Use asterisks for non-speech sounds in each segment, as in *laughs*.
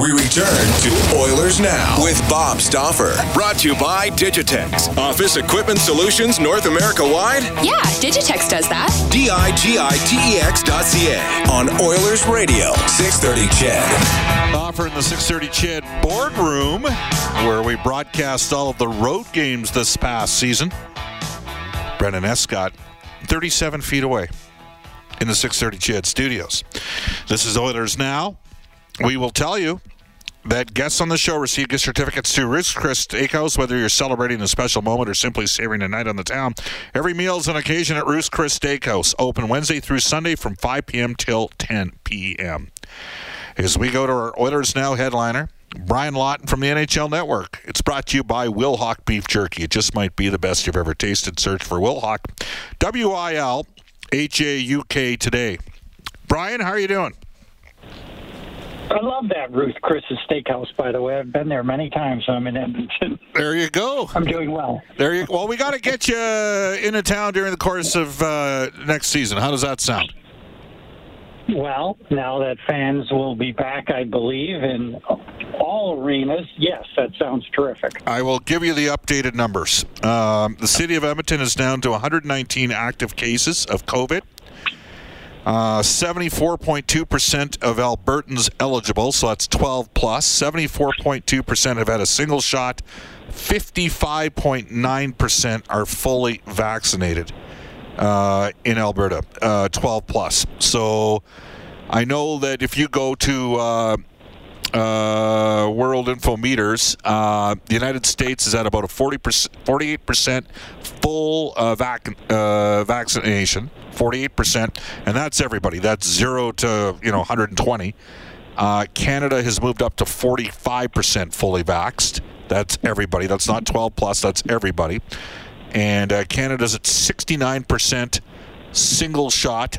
We return to Oilers Now with Bob Stauffer. Brought to you by Digitex. Office Equipment Solutions North America wide? Yeah, Digitex does that. D I G I T E X dot C A on Oilers Radio, 630 CHED. Offer in the 630 CHED boardroom where we broadcast all of the road games this past season. Brendan Escott, 37 feet away in the 630 CHED studios. This is Oilers Now. *laughs* We will tell you that guests on the show receive gift certificates to Ruth's Chris Steakhouse, whether you're celebrating a special moment or simply savoring a night on the town. Every meal is an occasion at Ruth's Chris Steakhouse, open Wednesday through Sunday from 5 p.m. till 10 p.m. As we go to our Oilers Now headliner, Brian Lawton from the NHL Network. It's brought to you by Wilhauk Beef Jerky. It just might be the best you've ever tasted. Search for Wilhauk. W I L H A U K today. Brian, how are you doing? I love that Ruth Chris's Steakhouse. By the way, I've been there many times. I'm in Edmonton. There you go. I'm doing well. There you. Well, we got to get you into town during the course of uh, next season. How does that sound? Well, now that fans will be back, I believe, in all arenas, yes, that sounds terrific. I will give you the updated numbers. Um, the city of Edmonton is down to 119 active cases of COVID. Uh, 74.2% of Albertans eligible, so that's 12 plus. 74.2% have had a single shot. 55.9% are fully vaccinated uh, in Alberta, uh, 12 plus. So I know that if you go to uh, uh, World Infometers, uh, the United States is at about a 40%, 48% full vac- vaccination, 48%, and that's everybody. That's zero to you know 120. Uh, Canada has moved up to 45% fully vaxxed. That's everybody. That's not 12 plus. That's everybody. And uh, Canada's at 69% single shot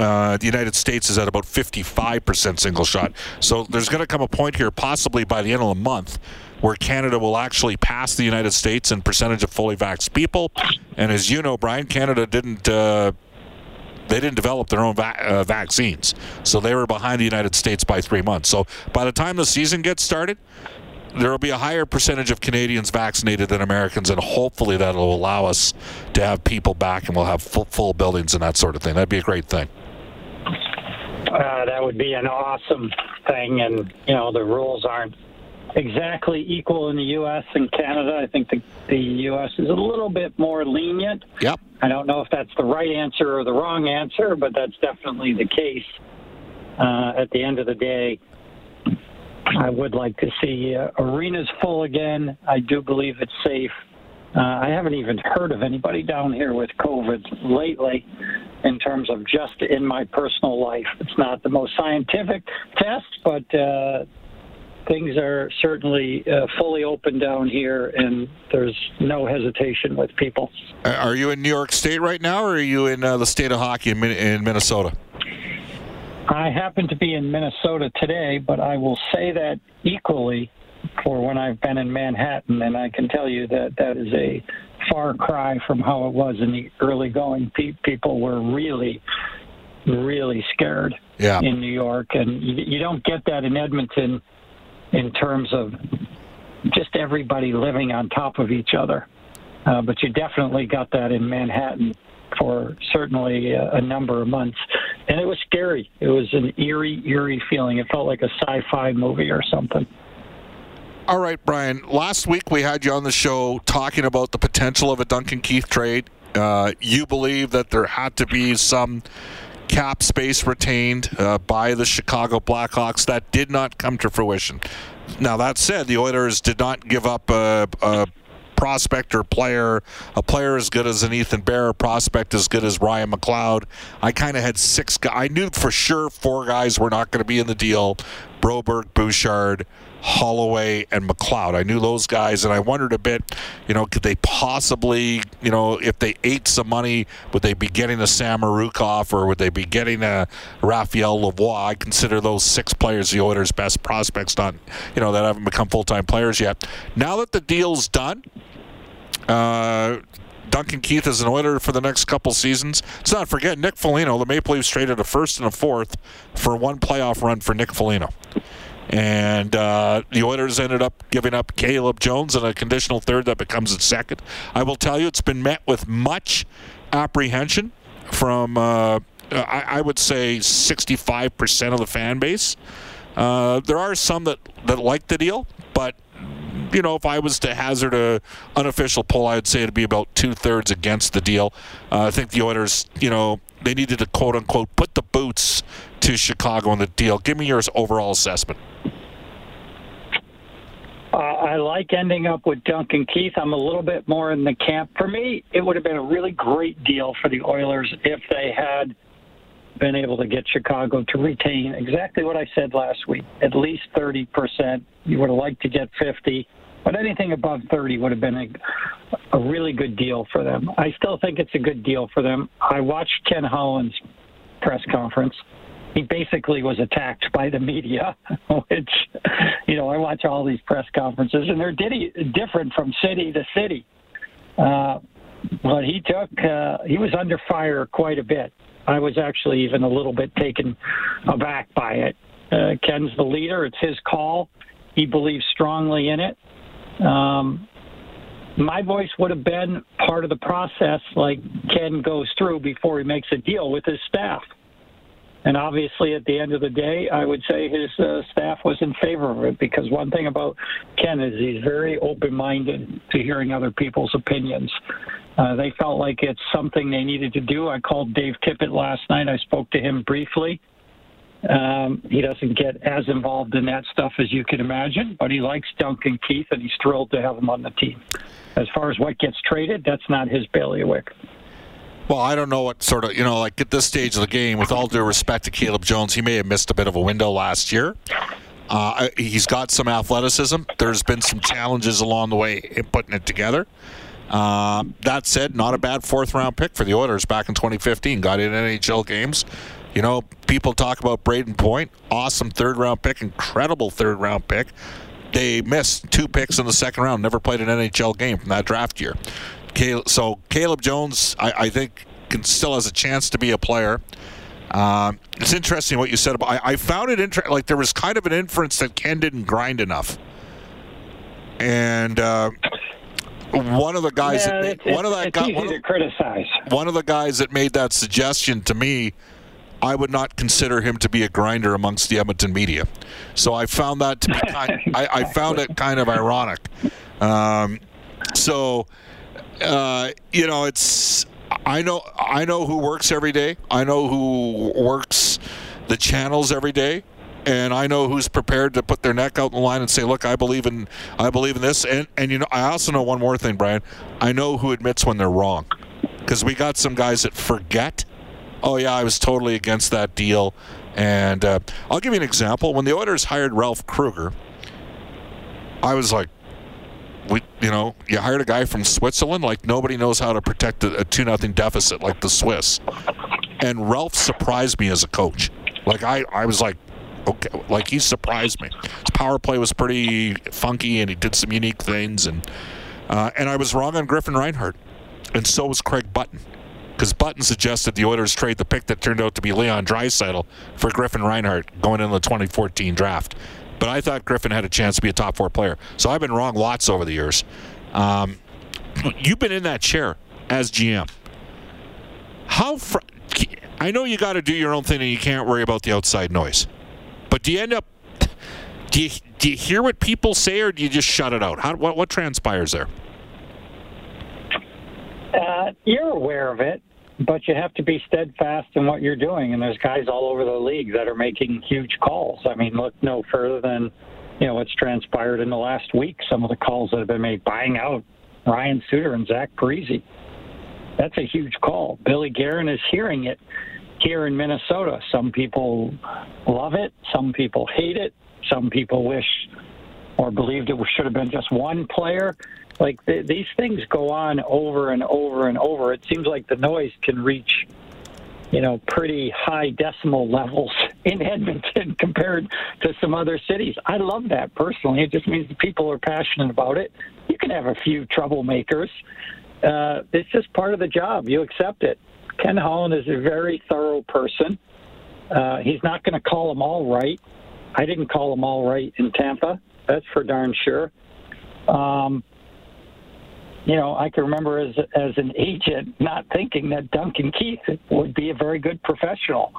uh, the United States is at about 55% single shot. So there's going to come a point here, possibly by the end of the month, where Canada will actually pass the United States in percentage of fully vaxxed people. And as you know, Brian, Canada didn't. Uh, they didn't develop their own va- uh, vaccines, so they were behind the United States by three months. So by the time the season gets started, there will be a higher percentage of Canadians vaccinated than Americans, and hopefully that will allow us to have people back and we'll have full, full buildings and that sort of thing. That'd be a great thing. Uh, that would be an awesome thing, and you know the rules aren't exactly equal in the U.S. and Canada. I think the, the U.S. is a little bit more lenient. Yep. I don't know if that's the right answer or the wrong answer, but that's definitely the case. Uh, at the end of the day, I would like to see uh, arenas full again. I do believe it's safe. Uh, I haven't even heard of anybody down here with COVID lately in terms of just in my personal life. It's not the most scientific test, but uh, things are certainly uh, fully open down here, and there's no hesitation with people. Are you in New York State right now, or are you in uh, the state of hockey in, in Minnesota? I happen to be in Minnesota today, but I will say that equally for when I've been in Manhattan, and I can tell you that that is a far cry from how it was in the early going. Pe- people were really, really scared yeah. in New York, and you, you don't get that in Edmonton in terms of just everybody living on top of each other. Uh, but you definitely got that in Manhattan for certainly a, a, number of months. And it was scary. It was an eerie, eerie feeling. It felt like a sci fi movie or something. All right, Brian. Last week we had you on the show talking about the potential of a Duncan Keith trade. Uh, you believe that there had to be some cap space retained uh, by the Chicago Blackhawks. That did not come to fruition. Now, that said, the Oilers did not give up a, a prospect or player, a player as good as an Ethan Bear, a prospect as good as Ryan McLeod. I kind of had six guys. I knew for sure four guys were not going to be in the deal, Broberg, Bouchard, Holloway, and McLeod. I knew those guys, and I wondered a bit, you know, could they possibly, you know, if they ate some money, would they be getting a Samorukov or would they be getting a Raphael Lavoie? I consider those six players the Oilers' best prospects, not, you know, that haven't become full time players yet. Now that the deal's done, uh, Duncan Keith is an Oiler for the next couple seasons. Let's not forget Nick Foligno. The Maple Leafs traded a first and a fourth for one playoff run for Nick Foligno. And uh, the Oilers ended up giving up Caleb Jones and a conditional third that becomes a second. I will tell you, it's been met with much apprehension from, uh, I, I, would say, 65% of the fan base. Uh, there are some that, that like the deal, but you know, if I was to hazard a unofficial poll, I'd say it'd be about two thirds against the deal. Uh, I think the Oilers, you know, they needed to quote unquote put the boots to Chicago on the deal. Give me your overall assessment. Uh, I like ending up with Duncan Keith. I'm a little bit more in the camp. For me, it would have been a really great deal for the Oilers if they had been able to get Chicago to retain exactly what I said last week, at least 30%. You would have liked to get 50, but anything above 30 would have been a, a really good deal for them. I still think it's a good deal for them. I watched Ken Holland's press conference. He basically was attacked by the media, *laughs* which, you know, I watch all these press conferences, and they're different from city to city. Uh, but he took, uh, he was under fire quite a bit. I was actually even a little bit taken aback by it. Uh, Ken's the leader. It's his call. He believes strongly in it. Um, my voice would have been part of the process like Ken goes through before he makes a deal with his staff. And obviously, at the end of the day, I would say his uh, staff was in favor of it because one thing about Ken is he's very open minded to hearing other people's opinions. Uh, they felt like it's something they needed to do. I called Dave Tippett last night. I spoke to him briefly. Um, he doesn't get as involved in that stuff as you can imagine, but he likes Duncan Keith and he's thrilled to have him on the team. As far as what gets traded, that's not his bailiwick. Well, I don't know what sort of, you know, like at this stage of the game, with all due respect to Caleb Jones, he may have missed a bit of a window last year. Uh, he's got some athleticism. There's been some challenges along the way in putting it together. Uh, that said, not a bad fourth round pick for the Oilers back in 2015. Got in NHL games. You know, people talk about Brayden Point, awesome third round pick, incredible third round pick. They missed two picks in the second round, never played an NHL game from that draft year. so Caleb Jones, I, I think, can, still has a chance to be a player. Um, it's interesting what you said about. I, I found it interesting. Like there was kind of an inference that Ken didn't grind enough, and uh, one of the guys yeah, that made, one of that guy, one, to criticize. One of the guys that made that suggestion to me, I would not consider him to be a grinder amongst the Edmonton media. So I found that to be *laughs* kind. exactly. I, I, found it kind of ironic. Um, so uh, you know, it's I know I know who works every day. I know who works the channels every day and I know who's prepared to put their neck out in the line and say, "Look, I believe in I believe in this." And and you know, I also know one more thing, Brian. I know who admits when they're wrong, because we got some guys that forget. Oh yeah, I was totally against that deal. And uh, I'll give you an example. When the Oilers hired Ralph Krueger, I was like, we, you know, you hired a guy from Switzerland, like nobody knows how to protect a, a two nothing deficit like the Swiss. And Ralph surprised me as a coach. Like I, I was like, okay, like he surprised me. His power play was pretty funky, and he did some unique things. And uh, and I was wrong on Griffin Reinhart, and so was Craig Button, because Button suggested the Oilers trade the pick that turned out to be Leon Draisaitl for Griffin Reinhart going into the 2014 draft. But I thought Griffin had a chance to be a top four player. So I've been wrong lots over the years. Um, you've been in that chair as GM. How fr- I know you got to do your own thing and you can't worry about the outside noise. But do you end up do you, do you hear what people say or do you just shut it out? How, what, what transpires there? Uh, you're aware of it, but you have to be steadfast in what you're doing. And there's guys all over the league that are making huge calls. I mean, look no further than you know what's transpired in the last week. Some of the calls that have been made buying out Ryan Suter and Zach Parise. That's a huge call. Billy Guerin is hearing it here in Minnesota. Some people love it, some people hate it, some people wish or believed it should have been just one player. Like th- these things go on over and over and over. It seems like the noise can reach, you know, pretty high decimal levels *laughs* in Edmonton *laughs* compared to some other cities. I love that personally. It just means the people are passionate about it. You can have a few troublemakers. Uh, it's just part of the job. You accept it. Ken Holland is a very thorough person. Uh, he's not going to call them all right. I didn't call them all right in Tampa. That's for darn sure. Um, you know, I can remember as as an agent not thinking that Duncan Keith would be a very good professional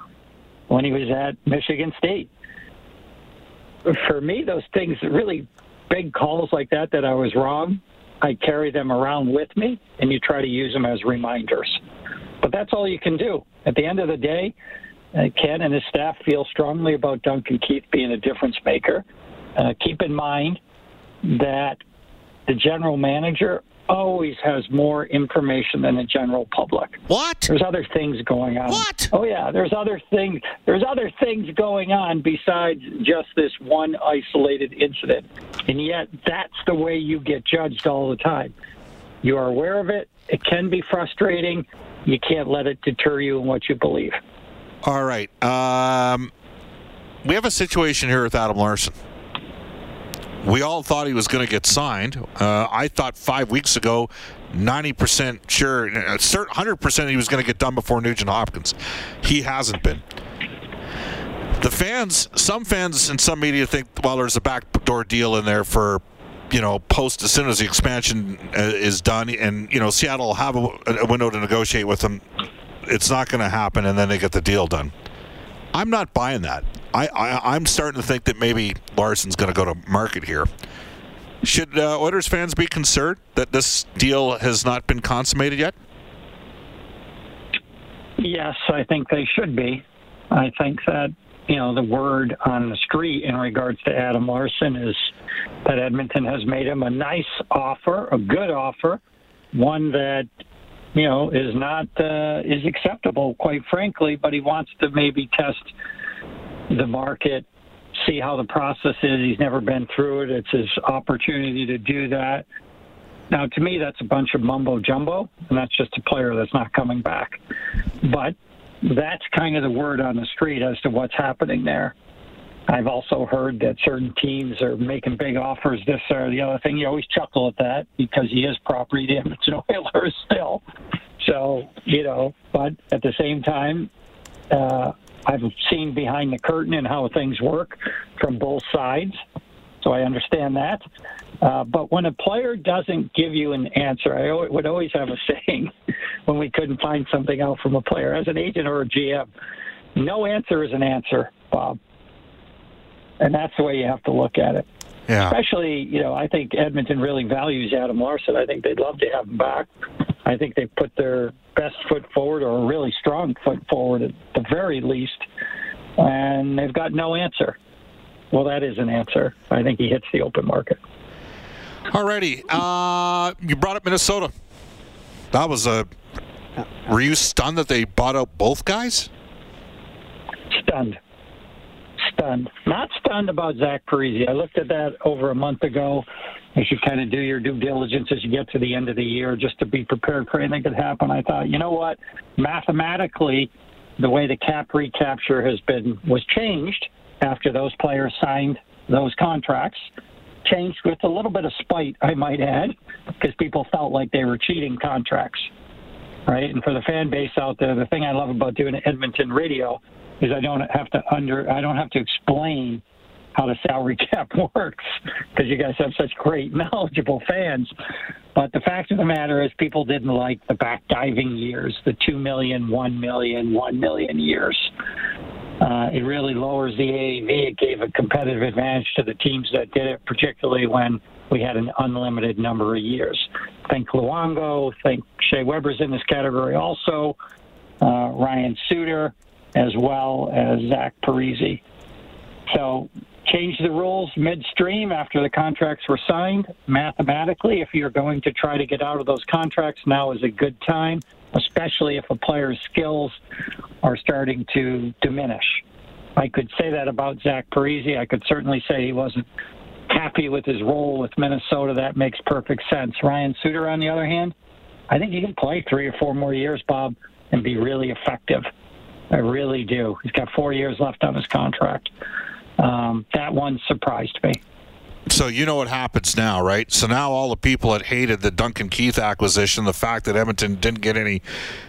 when he was at Michigan State. For me, those things really big calls like that that I was wrong, I carry them around with me, and you try to use them as reminders. But that's all you can do. At the end of the day, uh, Ken and his staff feel strongly about Duncan Keith being a difference maker. Uh, keep in mind that the general manager always has more information than the general public. What? There's other things going on. What? Oh yeah, there's other things. There's other things going on besides just this one isolated incident, and yet that's the way you get judged all the time. You are aware of it. It can be frustrating. You can't let it deter you in what you believe. All right. Um, we have a situation here with Adam Larsson. We all thought he was going to get signed. Uh, I thought five weeks ago, 90% sure, 100% he was going to get done before Nugent Hopkins. He hasn't been. The fans, some fans and some media think, well, there's a backdoor deal in there for, you know, post as soon as the expansion uh, is done, and you know, Seattle will have a, a window to negotiate with them. It's not going to happen, and then they get the deal done. I'm not buying that. I, I am starting to think that maybe Larsson's going to go to market here. Should uh, Oilers fans be concerned that this deal has not been consummated yet? Yes, I think they should be. I think that you know the word on the street in regards to Adam Larsson is that Edmonton has made him a nice offer, a good offer, one that you know is not uh, is acceptable, quite frankly. But he wants to maybe test the market, see how the process is. He's never been through it. It's his opportunity to do that. Now, to me, that's a bunch of mumbo jumbo, and that's just a player that's not coming back. But that's kind of the word on the street as to what's happening there. I've also heard that certain teams are making big offers. This or the other thing. You always chuckle at that because he is property *laughs* to Edmonton Oilers still. So you know, but at the same time, uh, I've seen behind the curtain and how things work from both sides, so I understand that. Uh, but when a player doesn't give you an answer, I would always have a *laughs* saying when we couldn't find something out from a player, as an agent or a GM, no answer is an answer, Bob. And that's the way you have to look at it. Yeah. Especially, you know, I think Edmonton really values Adam Larsson. I think they'd love to have him back. I think they put their best foot forward or a really strong foot forward at the very least, and they've got no answer. Well, that is an answer. I think he hits the open market. Alrighty. Uh, you brought up Minnesota. That was a. Were you stunned that they bought out both guys? Stunned. Stunned. Not stunned about Zach Parise. I looked at that over a month ago. You should kind of do your due diligence as you get to the end of the year just to be prepared for anything that could happen. I thought, you know what? Mathematically, the way the cap recapture has been was changed after those players signed those contracts. Changed with a little bit of spite, I might add, because people felt like they were cheating contracts. Right? And for the fan base out there, the thing I love about doing Edmonton radio is I don't have to under I don't have to explain how the salary *laughs* cap works because you guys have such great *laughs* knowledgeable fans. But the fact of the matter is people didn't like the back diving years, the two million, one million, one million years. Uh, it really lowers the AAV. It gave a competitive advantage to the teams that did it, particularly when we had an unlimited number of years. Think Luongo, think Shea Weber's in this category also, uh, Ryan Suter, as well as Zach Parise. So changed the rules midstream after the contracts were signed. Mathematically, if you're going to try to get out of those contracts, now is a good time, especially if a player's skills are starting to diminish. I could say that about Zach Parise. I could certainly say he wasn't happy with his role with Minnesota. That makes perfect sense. Ryan Suter, on the other hand, I think he can play three or four more years, Bob, and be really effective. I really do. He's got four years left on his contract. Um, that one surprised me. So you know what happens now, right? So now all the people that hated the Duncan Keith acquisition, the fact that Edmonton didn't get any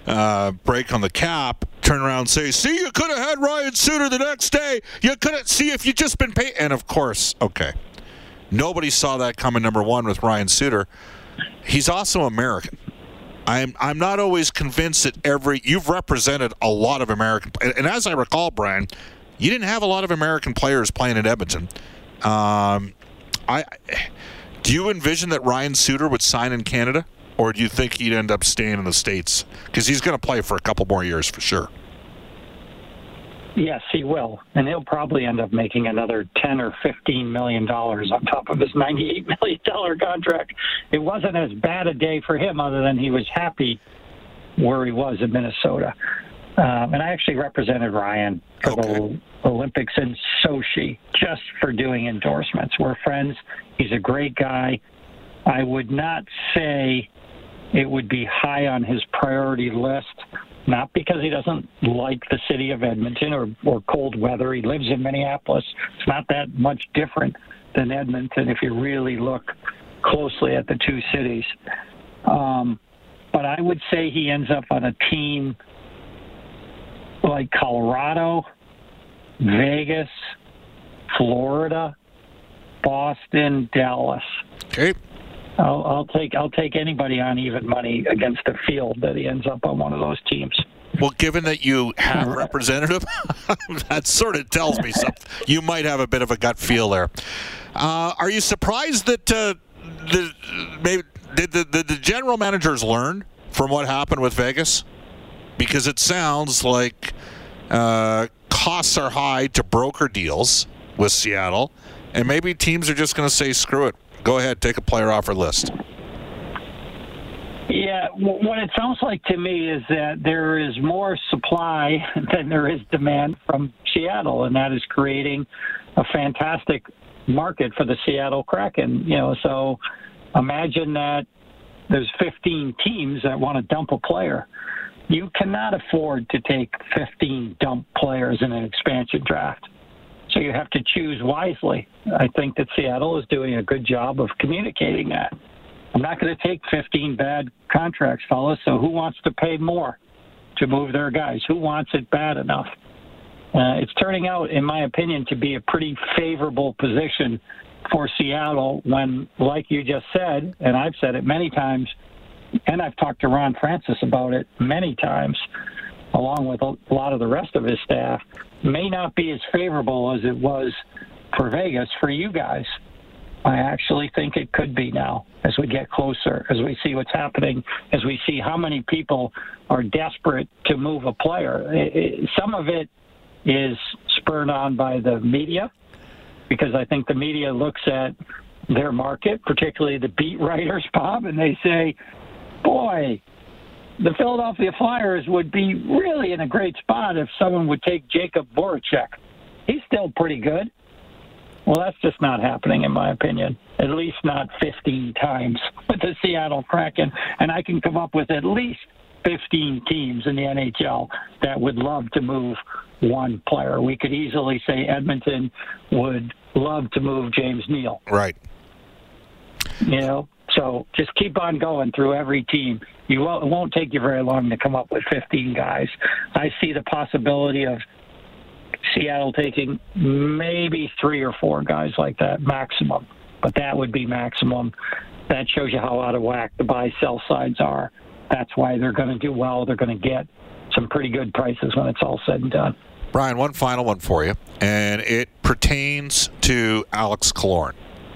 uh, break on the cap, turn around and say, "See, you could have had Ryan Suter the next day. You couldn't see if you just been paid." And of course, okay, nobody saw that coming. Number one with Ryan Suter, he's also American. I'm I'm not always convinced that every you've represented a lot of American, and, as I recall, Brian, you didn't have a lot of American players playing in Edmonton. Um, I do you envision that Ryan Suter would sign in Canada, or do you think he'd end up staying in the states because he's going to play for a couple more years for sure? Yes, he will, and he'll probably end up making another ten or fifteen million dollars on top of his ninety-eight *laughs* million dollar contract. It wasn't as bad a day for him, other than he was happy where he was in Minnesota. Um, and I actually represented Ryan for okay. the Olympics in Sochi just for doing endorsements. We're friends. He's a great guy. I would not say it would be high on his priority list, not because he doesn't like the city of Edmonton or, or cold weather. He lives in Minneapolis. It's not that much different than Edmonton if you really look closely at the two cities. Um, but I would say he ends up on a team like Colorado, Vegas, Florida, Boston, Dallas. Okay. I'll, I'll, take I'll take anybody on even money against the field that he ends up on one of those teams. Well, given that you have representative, *laughs* that sort of tells me something. You might have a bit of a gut feel there. Uh, are you surprised that uh, the maybe did the, the, the general managers learn from what happened with Vegas? because it sounds like uh, costs are high to broker deals with Seattle, and maybe teams are just going to say, "Screw it, go ahead, take a player off our list." Yeah, what it sounds like to me is that there is more supply *laughs* than there is demand from Seattle, and that is creating a fantastic market for the Seattle Kraken. You know, so imagine that there's 15 teams that want to dump a player you cannot afford to take 15 dump players in an expansion draft. So you have to choose wisely. I think that Seattle is doing a good job of communicating that. I'm not going to take 15 bad contracts, fellas. So who wants to pay more to move their guys? Who wants it bad enough? Uh, it's turning out, in my opinion, to be a pretty favorable position for Seattle when, like you just said, and I've said it many times, and I've talked to Ron Francis about it many times, along with a lot of the rest of his staff, may not be as favorable as it was for Vegas for you guys. I actually think it could be now as we get closer, as we see what's happening, as we see how many people are desperate to move a player. It, it, some of it is spurred on by the media because I think the media looks at their market, particularly the beat writers, *laughs* Bob, and they say, boy, the Philadelphia Flyers would be really in a great spot if someone would take Jakub Voracek. He's still pretty good. Well, that's just not happening, in my opinion. At least not 15 times *laughs* with the Seattle Kraken. And I can come up with at least 15 teams in the NHL that would love to move one player. We could easily say Edmonton would love to move James Neal. Right. You know, so just keep on going through every team. You won't, it won't take you very long to come up with 15 guys. I see the possibility of Seattle taking maybe three or four guys like that maximum, but that would be maximum. That shows you how out of whack the buy sell sides are. That's why they're going to do well. They're going to get some pretty good prices when it's all said and done. Brian, one final one for you, and it pertains to Alex Killorn.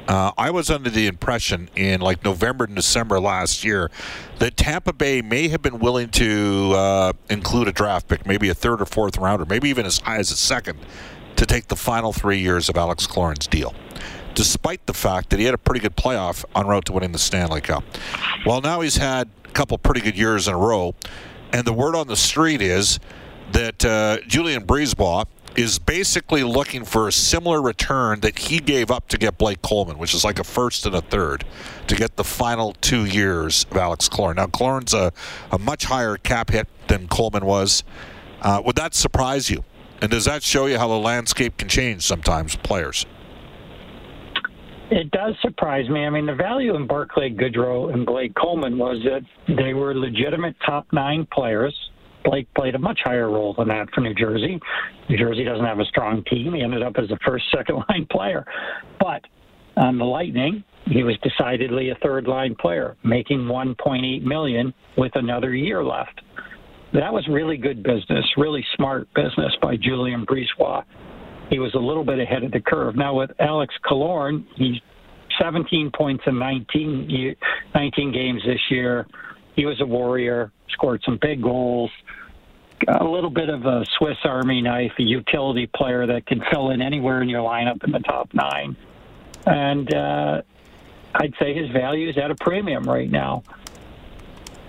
Uh, I was under the impression in like November and December last year that Tampa Bay may have been willing to uh, include a draft pick, maybe a third or fourth rounder, maybe even as high as a second, to take the final three years of Alex Killorn's deal, despite the fact that he had a pretty good playoff en route to winning the Stanley Cup. Well, now he's had a couple pretty good years in a row, and the word on the street is that uh, Julien BriseBois is basically looking for a similar return that he gave up to get Blake Coleman, which is like a first and a third, to get the final two years of Alex Killorn. Now, Killorn's a, a much higher cap hit than Coleman was. Uh, would that surprise you? And does that show you how the landscape can change sometimes, players? It does surprise me. I mean, the value in Barclay Goodrow and Blake Coleman was that they were legitimate top nine players Blake played a much higher role than that for New Jersey. New Jersey doesn't have a strong team. He ended up as a first, *laughs* second line player. But on the Lightning, he was decidedly a third line player, making 1.8 million with another year left. That was really good business, really smart business by Julien BriseBois. He was a little bit ahead of the curve. Now with Alex Killorn, he's 17 points in 19, 19 games this year. He was a warrior, scored some big goals a little bit of a Swiss Army knife, a utility player that can fill in anywhere in your lineup in the top nine. And uh, I'd say his value is at a premium right now.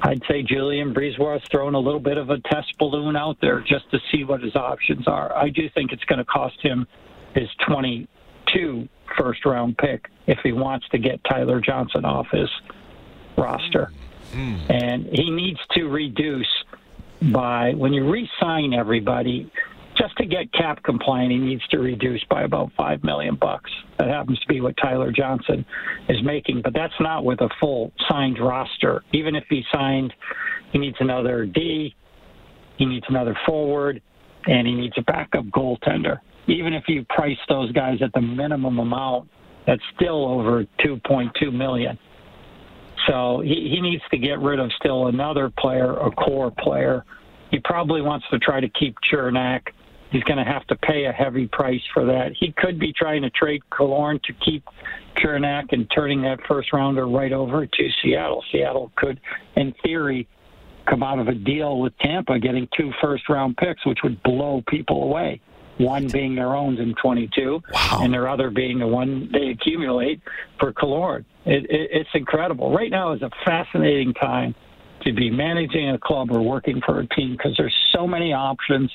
I'd say Julien is throwing a little bit of a test balloon out there just to see what his options are. I do think it's going to cost him his 22 first round pick if he wants to get Tyler Johnson off his roster. Mm. And he needs to reduce by when you re-sign everybody, just to get cap compliant, he needs to reduce by about five million bucks. That happens to be what Tyler Johnson is making, but that's not with a full signed roster. Even if he signed, he needs another D, he needs another forward, and he needs a backup goaltender. Even if you price those guys at the minimum amount, that's still over 2.2 million. So he, he needs to get rid of still another player, a core player. He probably wants to try to keep Cernak. He's going to have to pay a heavy price for that. He could be trying to trade Killorn to keep Cernak and turning that first rounder right over to Seattle. Seattle could, in theory, come out of a deal with Tampa getting two first round picks, which would blow people away one being their own in 22, wow. and their other being the one they accumulate for Killorn. It, it, it's incredible. Right now is a fascinating time to be managing a club or working for a team because there's so many options.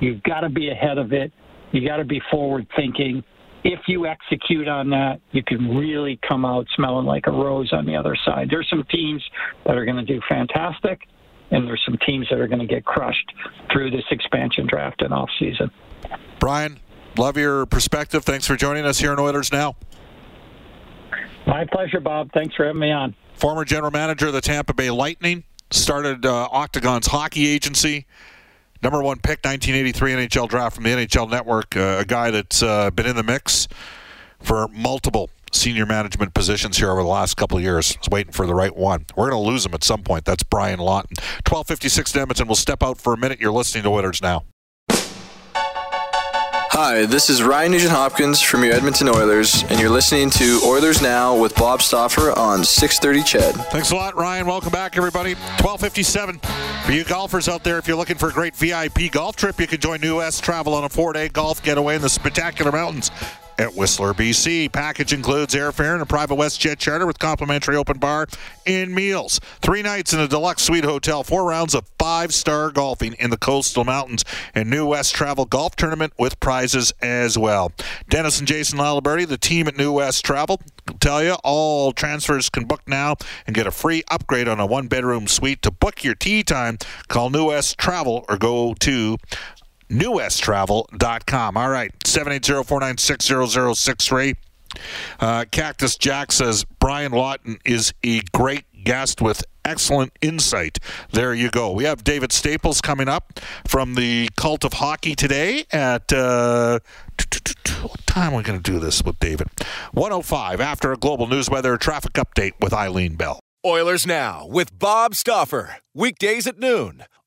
You've got to be ahead of it. You got to be forward thinking. If you execute on that, you can really come out smelling like a rose on the other side. There's some teams that are going to do fantastic, and there's some teams that are going to get crushed through this expansion draft and off season. Brian, love your perspective. Thanks for joining us here in Oilers Now. My pleasure, Bob. Thanks for having me on. Former general manager of the Tampa Bay Lightning, started uh, Octagon's hockey agency. Number one pick, 1983 NHL draft from the NHL Network. Uh, a guy that's uh, been in the mix for multiple senior management positions here over the last couple of years. He's waiting for the right one. We're going to lose him at some point. That's Brian Lawton. 1256 Edmonton. We'll step out for a minute. You're listening to Oilers Now. Hi, this is Ryan Nugent Hopkins from your Edmonton Oilers, and you're listening to Oilers Now with Bob Stauffer on 630 CHED. Thanks a lot, Ryan. Welcome back, everybody. 1257. For you golfers out there, if you're looking for a great VIP golf trip, you can join New West Travel on a four-day golf getaway in the spectacular mountains at Whistler, BC. Package includes airfare and a private WestJet charter with complimentary open bar and meals. Three nights in a deluxe suite hotel, four rounds of five-star golfing in the coastal mountains, and New West Travel Golf Tournament with prizes as well. Dennis and Jason Laliberti, the team at New West Travel, tell you all transfers can book now and get a free upgrade on a one-bedroom suite. To book your tee time, call New West Travel or go to newwesttravel.com. All right, 780-496-0063. Uh, Cactus Jack says Brian Lawton is a great guest with excellent insight. There you go. We have David Staples coming up from the Cult of Hockey today at uh, what time are we going to do this with David? 105 after a global news weather traffic update with Eileen Bell. Oilers Now with Bob Stauffer. Weekdays at noon